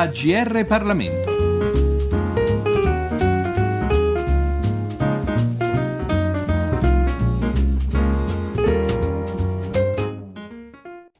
AGR Parlamento.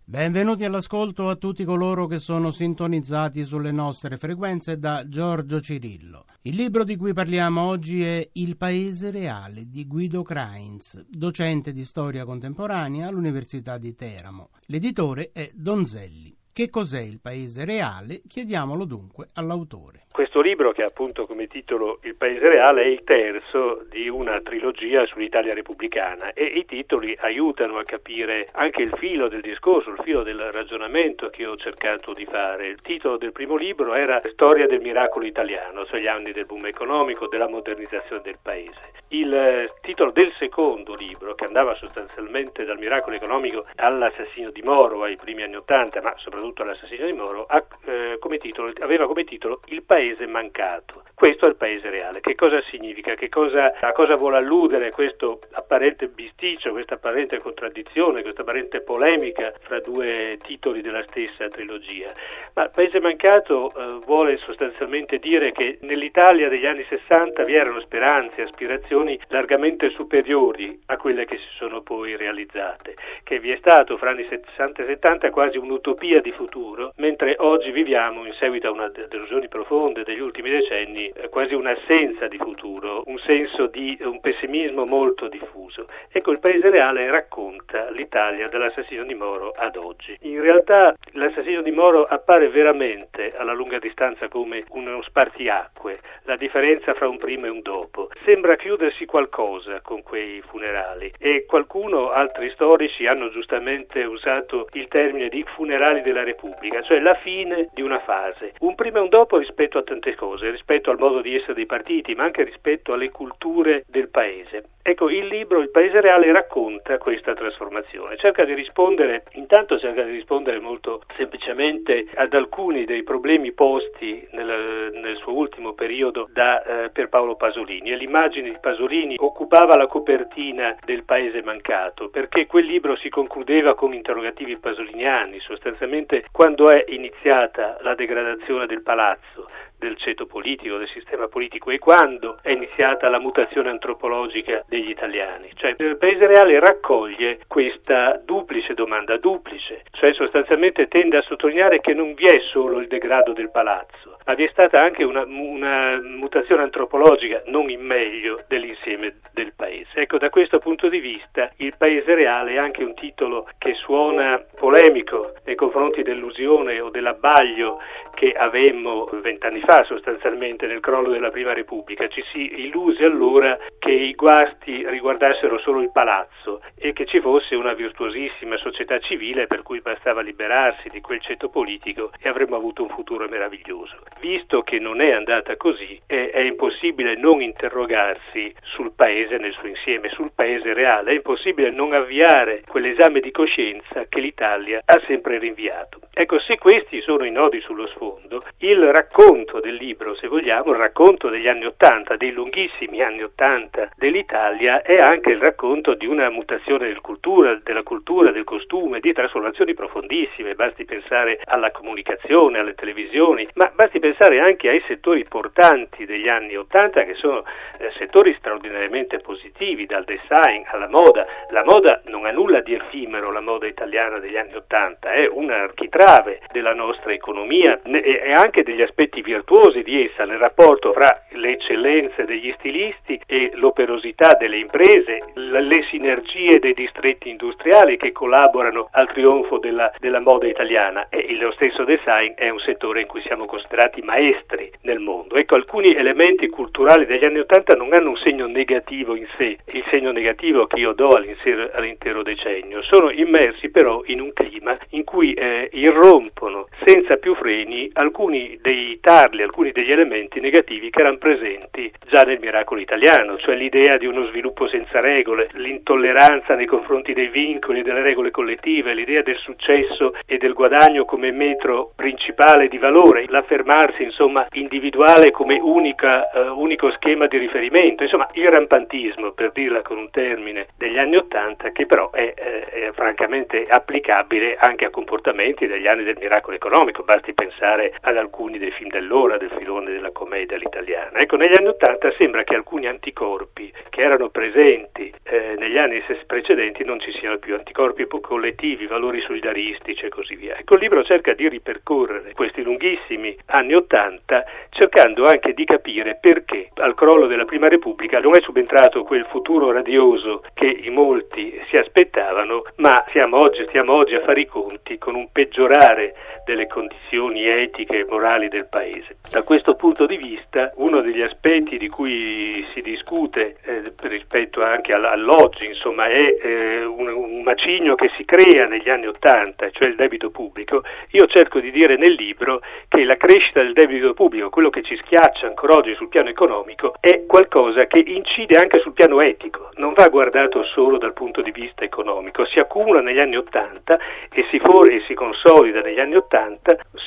Benvenuti all'ascolto a tutti coloro che sono sintonizzati sulle nostre frequenze da Giorgio Cirillo. Il libro di cui parliamo oggi è Il Paese Reale di Guido Krainz, docente di storia contemporanea all'Università di Teramo. L'editore è Donzelli. Che cos'è il paese reale? Chiediamolo dunque all'autore. Questo libro, che ha appunto come titolo Il Paese Reale, è il terzo di una trilogia sull'Italia repubblicana e i titoli aiutano a capire anche il filo del discorso, il filo del ragionamento che ho cercato di fare. Il titolo del primo libro era Storia del miracolo italiano, cioè gli anni del boom economico, della modernizzazione del paese. Il eh, titolo del secondo libro, che andava sostanzialmente dal miracolo economico all'assassinio di Moro ai primi anni Ottanta, ma soprattutto all'assassinio di Moro, ha, eh, come titolo, aveva come titolo Il paese mancato. Questo è il paese reale. Che cosa significa? Che cosa, a cosa vuole alludere questo apparente bisticcio, questa apparente contraddizione, questa apparente polemica fra due titoli della stessa trilogia? Ma il paese mancato eh, vuole sostanzialmente dire che nell'Italia degli anni 60 vi erano speranze, aspirazioni largamente superiori a quelle che si sono poi realizzate, che vi è stato fra anni 60 e 70 quasi un'utopia di futuro, mentre oggi viviamo in seguito a una delusioni profonde degli ultimi decenni eh, quasi un'assenza di futuro, un senso di un pessimismo molto diffuso. Ecco, il Paese Reale racconta l'Italia dall'assassinio di Moro ad oggi. In realtà l'assassinio di Moro appare veramente alla lunga distanza come uno spartiacque, la differenza fra un prima e un dopo. Sembra chiudersi qualcosa con quei funerali e qualcuno, altri storici, hanno giustamente usato il termine di funerali della Repubblica, cioè la fine di una fase, un prima e un dopo rispetto a tante cose, rispetto al modo di essere dei partiti, ma anche rispetto alle culture del paese. Ecco, il libro Il Paese Reale racconta questa trasformazione, cerca di rispondere, intanto cerca di rispondere molto semplicemente ad alcuni dei problemi posti nel, nel suo ultimo periodo da eh, per Paolo Pasolini. E l'immagine di Pasolini occupava la copertina del Paese mancato perché quel libro si concludeva con interrogativi pasoliniani, sostanzialmente quando è iniziata la degradazione del palazzo, del ceto politico, del sistema politico e quando è iniziata la mutazione antropologica degli italiani. Cioè il Paese Reale raccoglie questa duplice domanda, duplice, cioè sostanzialmente tende a sottolineare che non vi è solo il degrado del palazzo, ma vi è stata anche una, una mutazione antropologica, non in meglio, dell'insieme del paese. Ecco, da questo punto di vista il Paese Reale è anche un titolo che suona polemico nei confronti dell'illusione o dell'abbaglio che avemmo vent'anni fa sostanzialmente nel crollo della Prima Repubblica. Ci si illuse allora che i guasti riguardassero solo il palazzo e che ci fosse una virtuosissima società civile per cui bastava liberarsi di quel ceto politico e avremmo avuto un futuro meraviglioso. Visto che non è andata così, è, è impossibile non interrogarsi sul paese nel suo insieme, sul paese reale, è impossibile non avviare quell'esame di coscienza che l'Italia ha sempre rinviato. Ecco, se questi sono i nodi sullo sfondo, il racconto del libro, se vogliamo, il racconto degli anni Ottanta, dei lunghissimi anni Ottanta dell'Italia, è anche il racconto di una mutazione del cultura, della cultura, del costume, di trasformazioni profondissime. Basti pensare alla comunicazione, alle televisioni, ma basti pensare anche ai settori portanti degli anni Ottanta, che sono eh, settori straordinariamente positivi, dal design alla moda. La moda non ha nulla di effimero, la moda italiana degli anni Ottanta, è un architrave della nostra economia e anche degli aspetti virtuosi di essa nel rapporto fra le eccellenze degli stilisti e l'operosità delle imprese, le sinergie dei distretti industriali che collaborano al trionfo della, della moda italiana e lo stesso design è un settore in cui siamo considerati maestri nel mondo. Ecco, alcuni elementi culturali degli anni Ottanta non hanno un segno negativo in sé, il segno negativo che io do all'intero decennio, sono immersi però in un clima in cui eh, irrompono senza più freni alcuni dei tarli, alcuni degli elementi negativi che erano presenti già nel miracolo italiano, cioè l'idea di uno sviluppo senza regole, l'intolleranza nei confronti dei vincoli delle regole collettive, l'idea del successo e del guadagno come metro principale di valore, l'affermarsi insomma, individuale come unica, uh, unico schema di riferimento, insomma il rampantismo per dirla con un termine degli anni Ottanta che però è, è, è, francamente applicabile anche a comportamenti degli anni del miracolo economico, basti pensare ad alcuni dei film dell'ora, del filone della commedia all'italiana. Ecco, negli anni Ottanta sembra che alcuni anticorpi che erano presenti eh, negli anni precedenti non ci siano più, anticorpi collettivi, valori solidaristici e così via. Ecco, il libro cerca di ripercorrere questi lunghissimi anni Ottanta cercando anche di capire perché al crollo della Prima Repubblica non è subentrato quel futuro radioso che in molti si aspettavano, ma siamo oggi, stiamo oggi a fare i conti con un peggiorare delle condizioni etiche e morali del Paese. Da questo punto di vista, uno degli aspetti di cui si discute eh, rispetto anche all'oggi, insomma, è eh, un, un, macigno che si crea negli anni Ottanta, cioè il debito pubblico. Io cerco di dire nel libro che la crescita del debito pubblico, quello che ci schiaccia ancora oggi sul piano economico, è qualcosa che incide anche sul piano etico, non va guardato solo dal punto di vista economico, si accumula negli anni Ottanta e si, for- e si consolida negli anni Ottanta,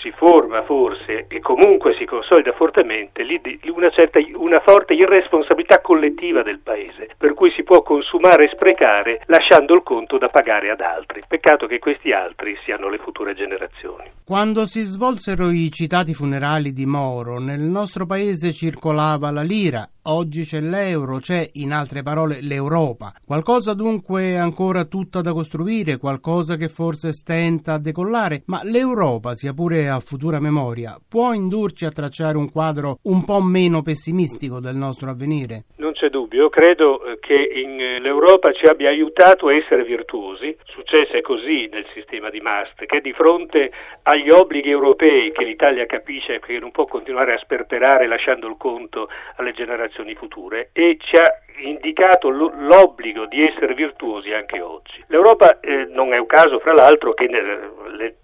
si forma forse e comunque si consolida fortemente una, certa, una forte irresponsabilità collettiva del Paese, per cui si può consumare e sprecare lasciando il conto da pagare ad altri. Peccato che questi altri siano le future generazioni. Quando si svolsero i citati funerali di Moro, nel nostro paese circolava la lira, oggi c'è l'euro, c'è in altre parole l'Europa. Qualcosa dunque ancora tutta da costruire, qualcosa che forse stenta a decollare, ma l'Europa, sia pure a futura memoria, può indurci a tracciare un quadro un po' meno pessimistico del nostro avvenire? Non c'è dubbio, credo eh, che eh, l'Europa ci abbia aiutato a essere virtuosi, successe così nel sistema di Maastricht, che di fronte agli obblighi europei che l'Italia capisce che non può continuare a sperperare lasciando il conto alle generazioni future e ci ha indicato l'obbligo di essere virtuosi anche oggi. L'Europa eh, non è un caso, fra l'altro, che le,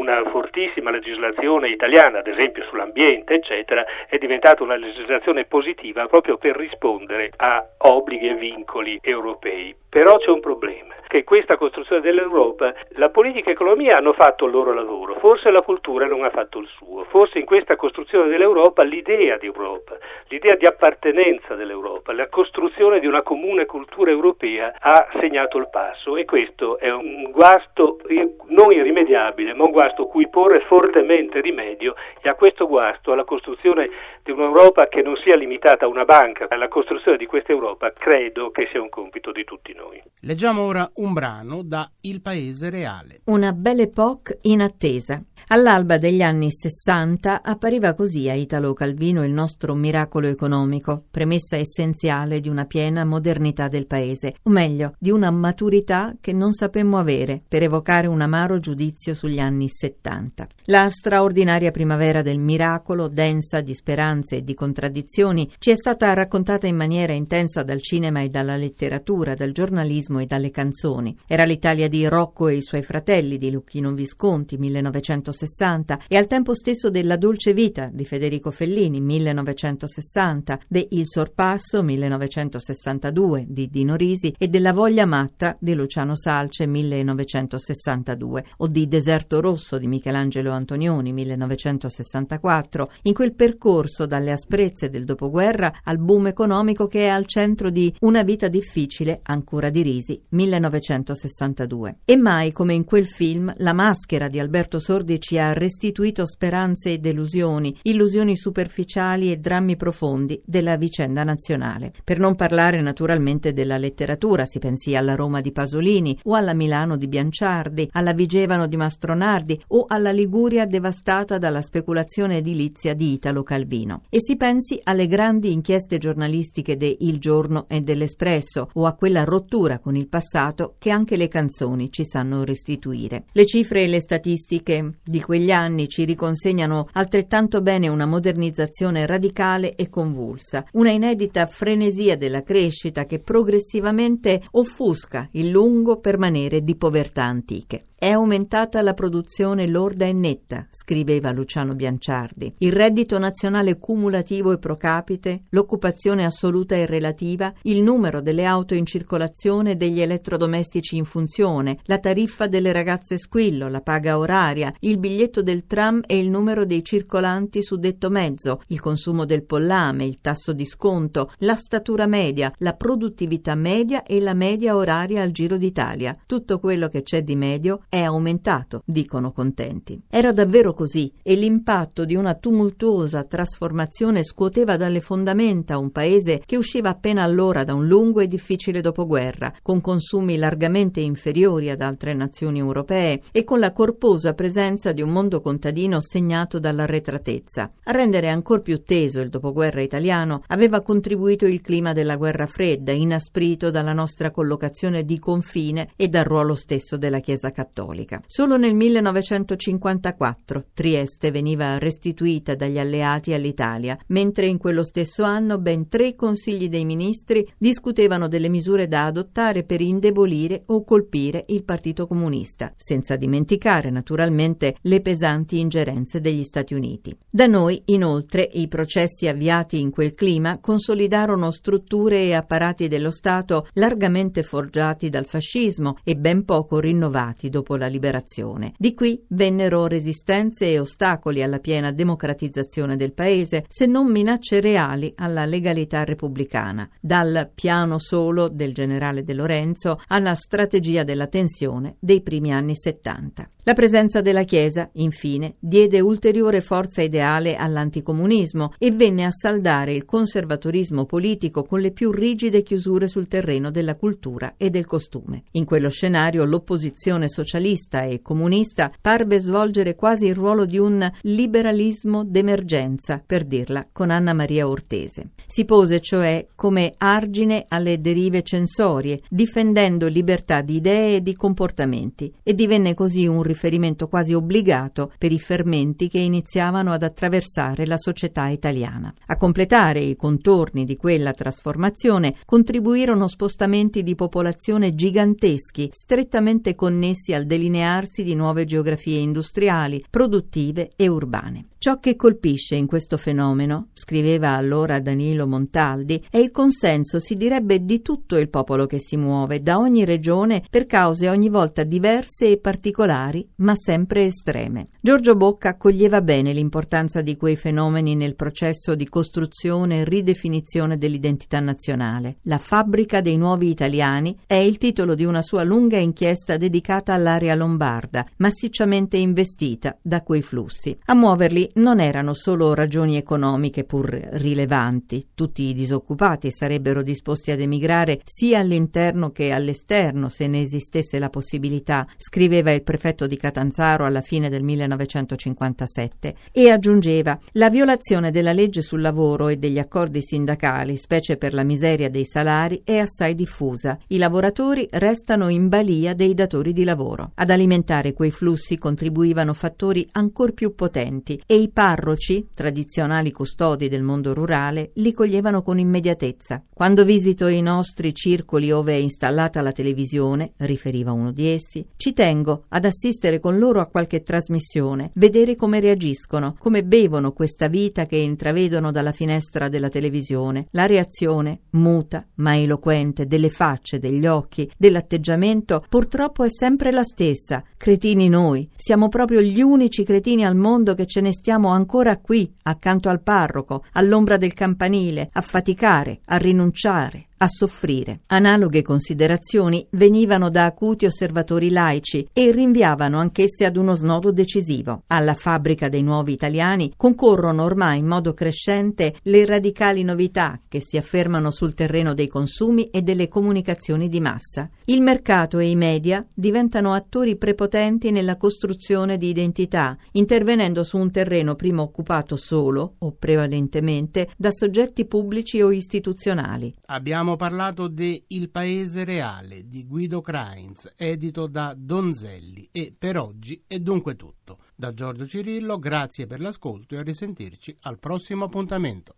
una fortissima legislazione italiana, ad esempio sull'ambiente, eccetera, è diventata una legislazione positiva proprio per rispondere a obblighi e vincoli europei. Però c'è un problema che questa costruzione dell'Europa, la politica e l'economia hanno fatto il loro lavoro, forse la cultura non ha fatto il suo, forse in questa costruzione dell'Europa l'idea di Europa, l'idea di appartenenza dell'Europa, la costruzione di una comune cultura europea ha segnato il passo e questo è un guasto non irrimediabile, ma un guasto cui porre fortemente rimedio e a questo guasto, alla costruzione di un'Europa che non sia limitata a una banca, alla costruzione di questa Europa, credo che sia un compito di tutti noi. Leggiamo ora un brano da Il Paese Reale. Una belle époque in attesa. All'alba degli anni Sessanta appariva così a Italo Calvino il nostro miracolo economico, premessa essenziale di una piena modernità del paese, o meglio, di una maturità che non sapemmo avere per evocare un amaro giudizio sugli anni Settanta. La straordinaria primavera del miracolo, densa di speranze e di contraddizioni, ci è stata raccontata in maniera intensa dal cinema e dalla letteratura, dal giornalismo e dalle canzoni. Era l'Italia di Rocco e i suoi fratelli, di Lucchino Visconti, 1960, e al tempo stesso della Dolce Vita di Federico Fellini, 1960, de Il Sorpasso, 1962, di Dino Risi, e della Voglia Matta di Luciano Salce, 1962, o di Deserto Rosso di Michelangelo Antonioni 1964, in quel percorso dalle asprezze del dopoguerra al boom economico che è al centro di Una vita difficile ancora di Risi 1962. E mai come in quel film la maschera di Alberto Sordi ci ha restituito speranze e delusioni, illusioni superficiali e drammi profondi della vicenda nazionale. Per non parlare naturalmente della letteratura, si pensi alla Roma di Pasolini o alla Milano di Bianciardi, alla Vigevano di Mastronardi o alla Liguria devastata dalla speculazione edilizia di Italo Calvino. E si pensi alle grandi inchieste giornalistiche de Il Giorno e dell'Espresso o a quella rottura con il passato che anche le canzoni ci sanno restituire. Le cifre e le statistiche di quegli anni ci riconsegnano altrettanto bene una modernizzazione radicale e convulsa, una inedita frenesia della crescita che progressivamente offusca il lungo permanere di povertà antiche. È aumentata la produzione lorda e netta, scriveva Luciano Bianciardi. Il reddito nazionale cumulativo e pro capite, l'occupazione assoluta e relativa, il numero delle auto in circolazione e degli elettrodomestici in funzione, la tariffa delle ragazze squillo, la paga oraria, il biglietto del tram e il numero dei circolanti su detto mezzo, il consumo del pollame, il tasso di sconto, la statura media, la produttività media e la media oraria al Giro d'Italia. Tutto quello che c'è di medio è aumentato, dicono contenti. Era davvero così e l'impatto di una tumultuosa trasformazione scuoteva dalle fondamenta un paese che usciva appena allora da un lungo e difficile dopoguerra, con consumi largamente inferiori ad altre nazioni europee e con la corposa presenza di un mondo contadino segnato dall'arretratezza. A rendere ancor più teso il dopoguerra italiano aveva contribuito il clima della guerra fredda, inasprito dalla nostra collocazione di confine e dal ruolo stesso della Chiesa cattolica. Solo nel 1954 Trieste veniva restituita dagli alleati all'Italia, mentre in quello stesso anno ben tre consigli dei ministri discutevano delle misure da adottare per indebolire o colpire il Partito Comunista, senza dimenticare naturalmente le pesanti ingerenze degli Stati Uniti. Da noi, inoltre, i processi avviati in quel clima consolidarono strutture e apparati dello Stato largamente forgiati dal fascismo e ben poco rinnovati dopo la liberazione. Di qui vennero resistenze e ostacoli alla piena democratizzazione del paese, se non minacce reali alla legalità repubblicana, dal piano solo del generale De Lorenzo alla strategia della tensione dei primi anni 70. La presenza della Chiesa, infine, diede ulteriore forza ideale all'anticomunismo e venne a saldare il conservatorismo politico con le più rigide chiusure sul terreno della cultura e del costume. In quello scenario l'opposizione socialista e comunista parve svolgere quasi il ruolo di un liberalismo d'emergenza, per dirla con Anna Maria Ortese. Si pose cioè come argine alle derive censorie, difendendo libertà di idee e di comportamenti, e divenne così un riferimento quasi obbligato per i fermenti che iniziavano ad attraversare la società italiana. A completare i contorni di quella trasformazione contribuirono spostamenti di popolazione giganteschi, strettamente connessi al delinearsi di nuove geografie industriali, produttive e urbane. Ciò che colpisce in questo fenomeno, scriveva allora Danilo Montaldi, è il consenso, si direbbe, di tutto il popolo che si muove, da ogni regione, per cause ogni volta diverse e particolari, ma sempre estreme. Giorgio Bocca coglieva bene l'importanza di quei fenomeni nel processo di costruzione e ridefinizione dell'identità nazionale. La fabbrica dei nuovi italiani è il titolo di una sua lunga inchiesta dedicata all'area lombarda, massicciamente investita da quei flussi. A muoverli non erano solo ragioni economiche pur rilevanti. Tutti i disoccupati sarebbero disposti ad emigrare sia all'interno che all'esterno se ne esistesse la possibilità, scriveva il prefetto di Catanzaro alla fine del 1957 e aggiungeva la violazione della legge sul lavoro e degli accordi sindacali, specie per la miseria dei salari, è assai diffusa. I lavoratori restano in balia dei datori di lavoro. Ad alimentare quei flussi contribuivano fattori ancor più potenti e i parroci, tradizionali custodi del mondo rurale, li coglievano con immediatezza. Quando visito i nostri circoli ove è installata la televisione, riferiva uno di essi, ci tengo ad assistere con loro a qualche trasmissione, vedere come reagiscono, come bevono questa vita che intravedono dalla finestra della televisione. La reazione, muta ma eloquente, delle facce, degli occhi, dell'atteggiamento, purtroppo è sempre la stessa. Cretini noi, siamo proprio gli unici cretini al mondo che ce ne stiamo ancora qui, accanto al parroco, all'ombra del campanile, a faticare, a rinunciare, a soffrire. Analoghe considerazioni venivano da acuti osservatori laici e rinviavano anch'esse ad uno snodo decisivo. Alla fabbrica dei nuovi italiani concorrono ormai in modo crescente le radicali novità che si affermano sul terreno dei consumi e delle comunicazioni di massa. Il mercato e i media diventano attori prepotenti nella costruzione di identità, intervenendo su un terreno prima occupato solo o prevalentemente da soggetti pubblici o istituzionali. Abbiamo abbiamo parlato di Il Paese Reale di Guido Krainz, edito da Donzelli. E per oggi è dunque tutto. Da Giorgio Cirillo, grazie per l'ascolto e a risentirci al prossimo appuntamento.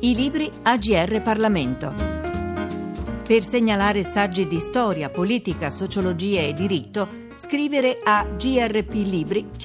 I libri AGR Parlamento. Per segnalare saggi di storia, politica, sociologia e diritto, scrivere a grplibri.it.